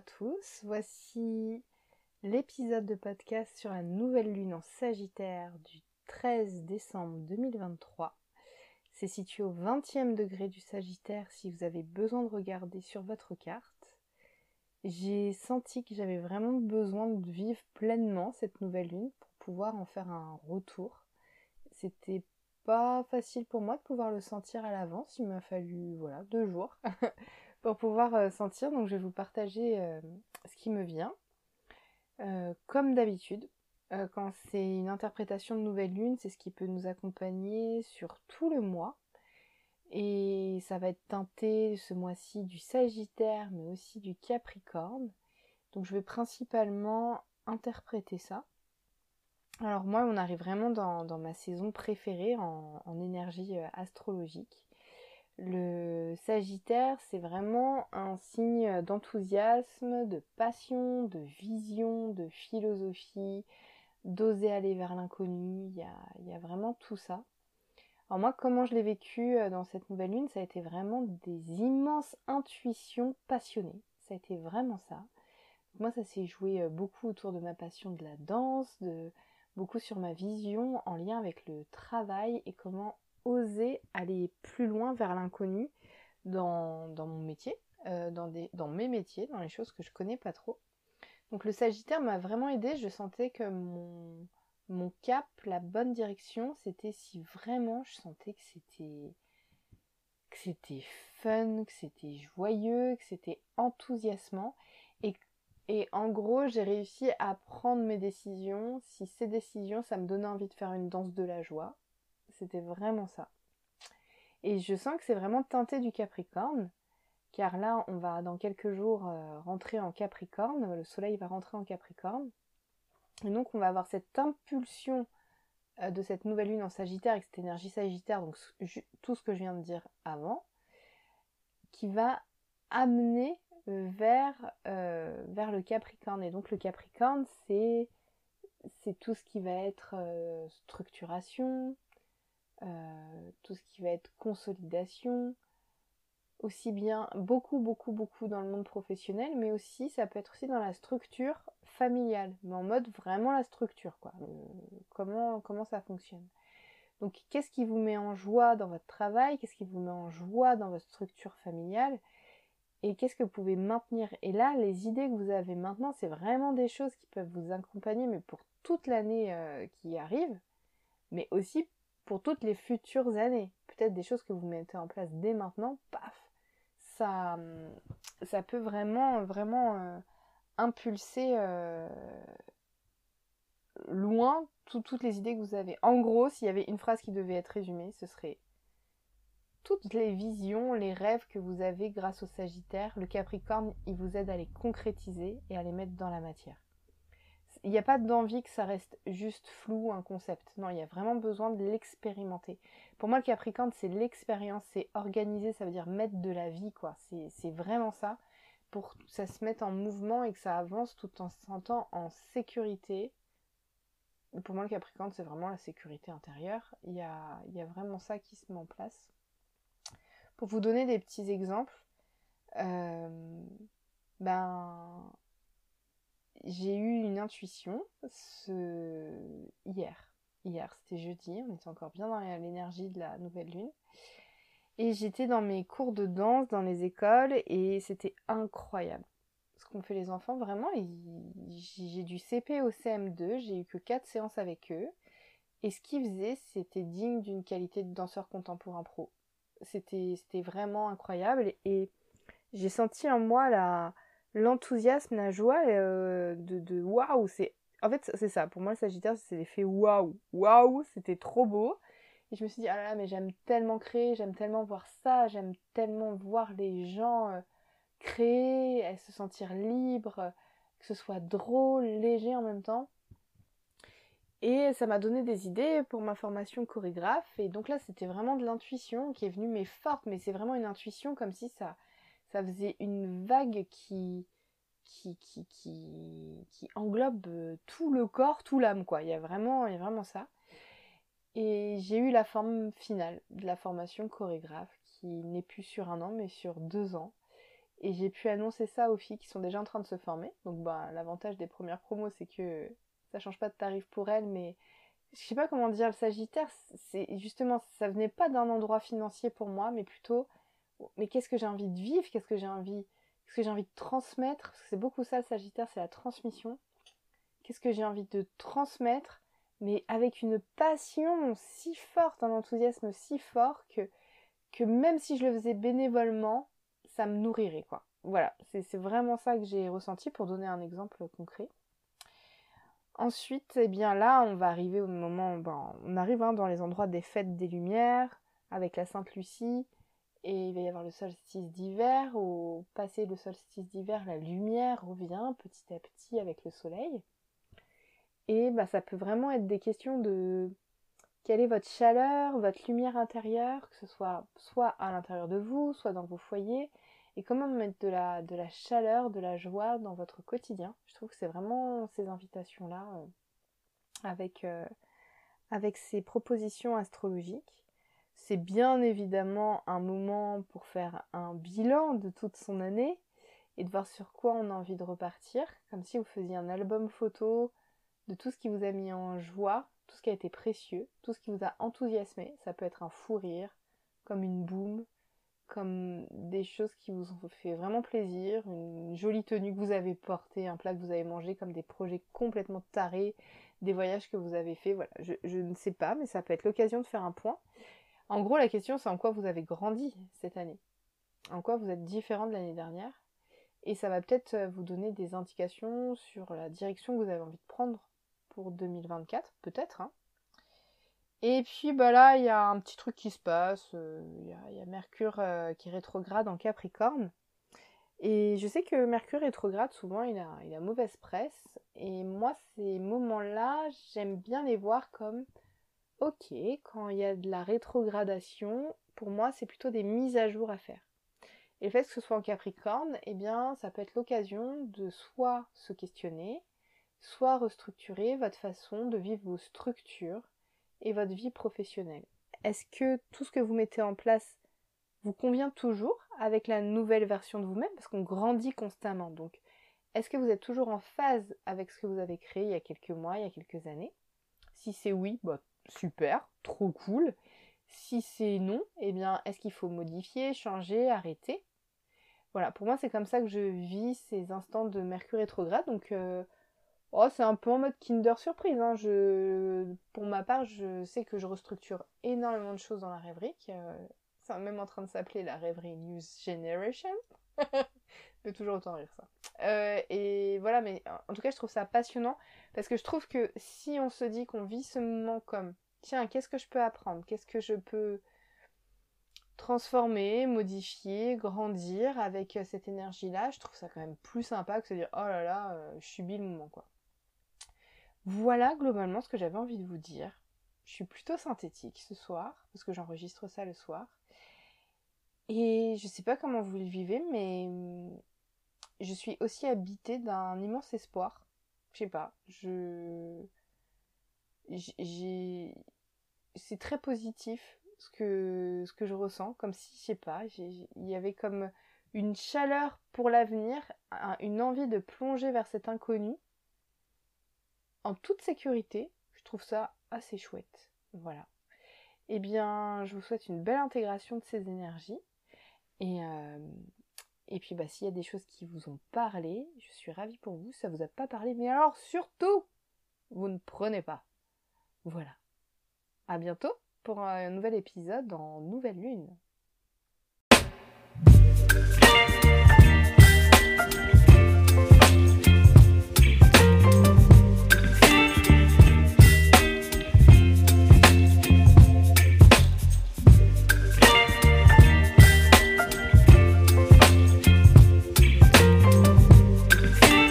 tous, voici l'épisode de podcast sur la nouvelle lune en Sagittaire du 13 décembre 2023. C'est situé au 20e degré du Sagittaire si vous avez besoin de regarder sur votre carte. J'ai senti que j'avais vraiment besoin de vivre pleinement cette nouvelle lune pour pouvoir en faire un retour. C'était pas facile pour moi de pouvoir le sentir à l'avance, il m'a fallu voilà deux jours pour pouvoir euh, sentir. Donc je vais vous partager euh, ce qui me vient. Euh, comme d'habitude, quand c'est une interprétation de nouvelle lune, c'est ce qui peut nous accompagner sur tout le mois. Et ça va être teinté ce mois-ci du Sagittaire, mais aussi du Capricorne. Donc je vais principalement interpréter ça. Alors moi, on arrive vraiment dans, ma saison préférée en énergie astrologique. Le Sagittaire, c'est vraiment un signe d'enthousiasme, de passion, de vision, de philosophie, d'oser aller vers l'inconnu. Il y a, vraiment tout ça. Alors moi, comment je l'ai vécu euh, dans cette nouvelle lune, ça a été vraiment des immenses intuitions passionnées. Ça a été vraiment ça. Moi, ça s'est joué euh, beaucoup autour de ma passion de la danse, de beaucoup sur ma vision en lien avec le travail et comment oser aller plus loin vers l'inconnu dans, mon métier, euh, dans, mes métiers, dans les choses que je connais pas trop. Donc le Sagittaire m'a vraiment aidé. Je sentais que mon, cap, la bonne direction, c'était si vraiment je sentais que c'était fun, que c'était joyeux, que c'était enthousiasmant. Et en gros, j'ai réussi à prendre mes décisions. Si ces décisions, ça me donnait envie de faire une danse de la joie, c'était vraiment ça. Et je sens que c'est vraiment teinté du Capricorne, car là, on va dans quelques jours euh, rentrer en Capricorne, le Soleil va rentrer en Capricorne. Et donc, on va avoir cette impulsion euh, de cette nouvelle lune en Sagittaire, avec cette énergie Sagittaire, donc tout ce que je viens de dire avant, qui va amener euh, vers, le Capricorne. Et donc, le Capricorne, c'est tout ce qui va être structuration, euh, tout ce qui va être consolidation, aussi bien beaucoup, beaucoup, beaucoup dans le monde professionnel, mais aussi ça peut être aussi dans la structure familiale, mais en mode vraiment la structure, quoi. comment, comment ça fonctionne. Donc, qu'est-ce qui vous met en joie dans votre travail? Qu'est-ce qui vous met en joie dans votre structure familiale? Et qu'est-ce que vous pouvez maintenir? Et là, les idées que vous avez maintenant, c'est vraiment des choses qui peuvent vous accompagner, mais pour toute l'année euh, qui arrive, mais aussi pour toutes les futures années. Peut-être des choses que vous mettez en place dès maintenant, paf, ça, ça peut vraiment, vraiment euh, impulser euh, loin toutes les idées que vous avez. En gros, s'il y avait une phrase qui devait être résumée, ce serait toutes les visions, les rêves que vous avez grâce au Sagittaire, le Capricorne, il vous aide à les concrétiser et à les mettre dans la matière il n'y a pas d'envie que ça reste juste flou, un concept. Non, il y a vraiment besoin de l'expérimenter. Pour moi, le Capricorne, c'est l'expérience, c'est organiser, ça veut dire mettre de la vie, quoi. C'est vraiment ça. Pour que ça se mette en mouvement et que ça avance tout en se sentant en sécurité. Pour moi, le Capricorne, c'est vraiment la sécurité intérieure. Il y a, vraiment ça qui se met en place. Pour vous donner des petits exemples, euh, ben, j'ai eu une intuition hier. Hier, c'était jeudi, on était encore bien dans l'énergie de la nouvelle lune. Et j'étais dans mes cours de danse dans les écoles et c'était incroyable. Ce qu'ont fait les enfants, vraiment, j'ai du CP au CM2, j'ai eu que 4 séances avec eux. Et ce qu'ils faisaient, c'était digne d'une qualité de danseur contemporain pro. C'était vraiment incroyable et j'ai senti en moi la, l'enthousiasme, la joie euh, de, de waouh, c'est en fait c'est ça. Pour moi le Sagittaire c'est l'effet waouh, waouh, c'était trop beau. Et je me suis dit ah là là mais j'aime tellement créer, j'aime tellement voir ça, j'aime tellement voir les gens euh, créer, se sentir libres, que ce soit drôle, léger en même temps. Et ça m'a donné des idées pour ma formation chorégraphe. Et donc là, c'était vraiment de l'intuition qui est venue, mais forte. Mais c'est vraiment une intuition comme si ça, ça faisait une vague qui, qui, qui, qui, englobe euh, tout le corps, tout l'âme, quoi. Il y, a vraiment, il y vraiment ça. Et j'ai eu la forme finale de la formation chorégraphe, qui n'est plus sur un an, mais sur deux ans. Et j'ai pu annoncer ça aux filles qui sont déjà en train de se former. Donc bah l'avantage des premières promos c'est que ça change pas de tarif pour elles, mais je sais pas comment dire, le Sagittaire, c'est justement, ça venait pas d'un endroit financier pour moi, mais plutôt, mais qu'est-ce que j'ai envie de vivre, qu'est-ce que j'ai envie, qu'est-ce que j'ai envie de transmettre, parce que c'est beaucoup ça le Sagittaire, c'est la transmission. Qu'est-ce que j'ai envie de transmettre, mais avec une passion si forte, un enthousiasme si fort que, même si je le faisais bénévolement, ça me nourrirait, quoi. Voilà, c'est vraiment ça que j'ai ressenti pour donner un exemple concret. Ensuite, eh bien là, on va arriver au moment, ben, on arrive hein, dans les endroits des fêtes des Lumières, avec la Sainte Lucie, et il va y avoir le solstice d'hiver. Au passé le solstice d'hiver, la lumière revient petit à petit avec le soleil. Et bah, ça peut vraiment être des questions de quelle est votre chaleur, votre lumière intérieure, que ce soit soit à l'intérieur de vous, soit dans vos foyers, et comment mettre de la, de la chaleur, de la joie dans votre quotidien. Je trouve que c'est vraiment ces invitations-là euh, avec, euh, avec ces propositions astrologiques. C'est bien évidemment un moment pour faire un bilan de toute son année et de voir sur quoi on a envie de repartir, comme si vous faisiez un album photo de tout ce qui vous a mis en joie, tout ce qui a été précieux, tout ce qui vous a enthousiasmé. Ça peut être un fou rire, comme une boum, comme des choses qui vous ont fait vraiment plaisir, une jolie tenue que vous avez portée, un plat que vous avez mangé, comme des projets complètement tarés, des voyages que vous avez fait. Voilà, je ne sais pas, mais ça peut être l'occasion de faire un point. En gros, la question c'est en quoi vous avez grandi cette année, en quoi vous êtes différent de l'année dernière, et ça va peut-être euh, vous donner des indications sur la direction que vous avez envie de prendre pour 2024, peut-être. Hein. Et puis bah là, il y a un petit truc qui se passe. Euh, il y, a Mercure euh, qui rétrograde en Capricorne. Et je sais que Mercure rétrograde, souvent, il a, il a mauvaise presse. Et moi, ces moments-là, j'aime bien les voir comme ok, quand il y a de la rétrogradation, pour moi, c'est plutôt des mises à jour à faire. Et le fait que ce soit en Capricorne, eh bien, ça peut être l'occasion de soit se questionner, soit restructurer votre façon de vivre vos structures et votre vie professionnelle. Est-ce que tout ce que vous mettez en place vous convient toujours avec la nouvelle version de vous-même? Parce qu'on grandit constamment. Donc, est-ce que vous êtes toujours en phase avec ce que vous avez créé il y a quelques mois, il y a quelques années? Si c'est oui, bah, super, trop cool. Si c'est non, eh bien, est-ce qu'il faut modifier, changer, arrêter? Voilà, pour moi, c'est comme ça que je vis ces instants de Mercure rétrograde. Donc, euh, Oh, c'est un peu en mode Kinder surprise. Hein. Pour ma part, je sais que je restructure énormément de choses dans la rêverie. c'est même en train de s'appeler la rêverie News Generation. toujours autant rire ça. Euh, et voilà, mais en tout cas, je trouve ça passionnant parce que je trouve que si on se dit qu'on vit ce moment comme tiens, qu'est-ce que je peux apprendre? Qu'est-ce que je peux transformer, modifier, grandir avec cette énergie-là? Je trouve ça quand même plus sympa que se dire oh là là, euh, je subis le moment quoi. Voilà globalement ce que j'avais envie de vous dire. Je suis plutôt synthétique ce soir, parce que j'enregistre ça le soir. Et je sais pas comment vous le vivez, mais je suis aussi habitée d'un immense espoir. Je sais pas, je. J'ai. C'est très positif ce que, ce que je ressens, comme si, je sais pas, il y avait comme une chaleur pour l'avenir, une envie de plonger vers cet inconnu en toute sécurité. Je trouve ça assez chouette. Voilà. Eh bien, je vous souhaite une belle intégration de ces énergies. Et, euh, et puis, bah, s'il y a des choses qui vous ont parlé, je suis ravie pour vous. Ça vous a pas parlé, mais alors surtout, vous ne prenez pas. Voilà. À bientôt pour un nouvel épisode en Nouvelle Lune.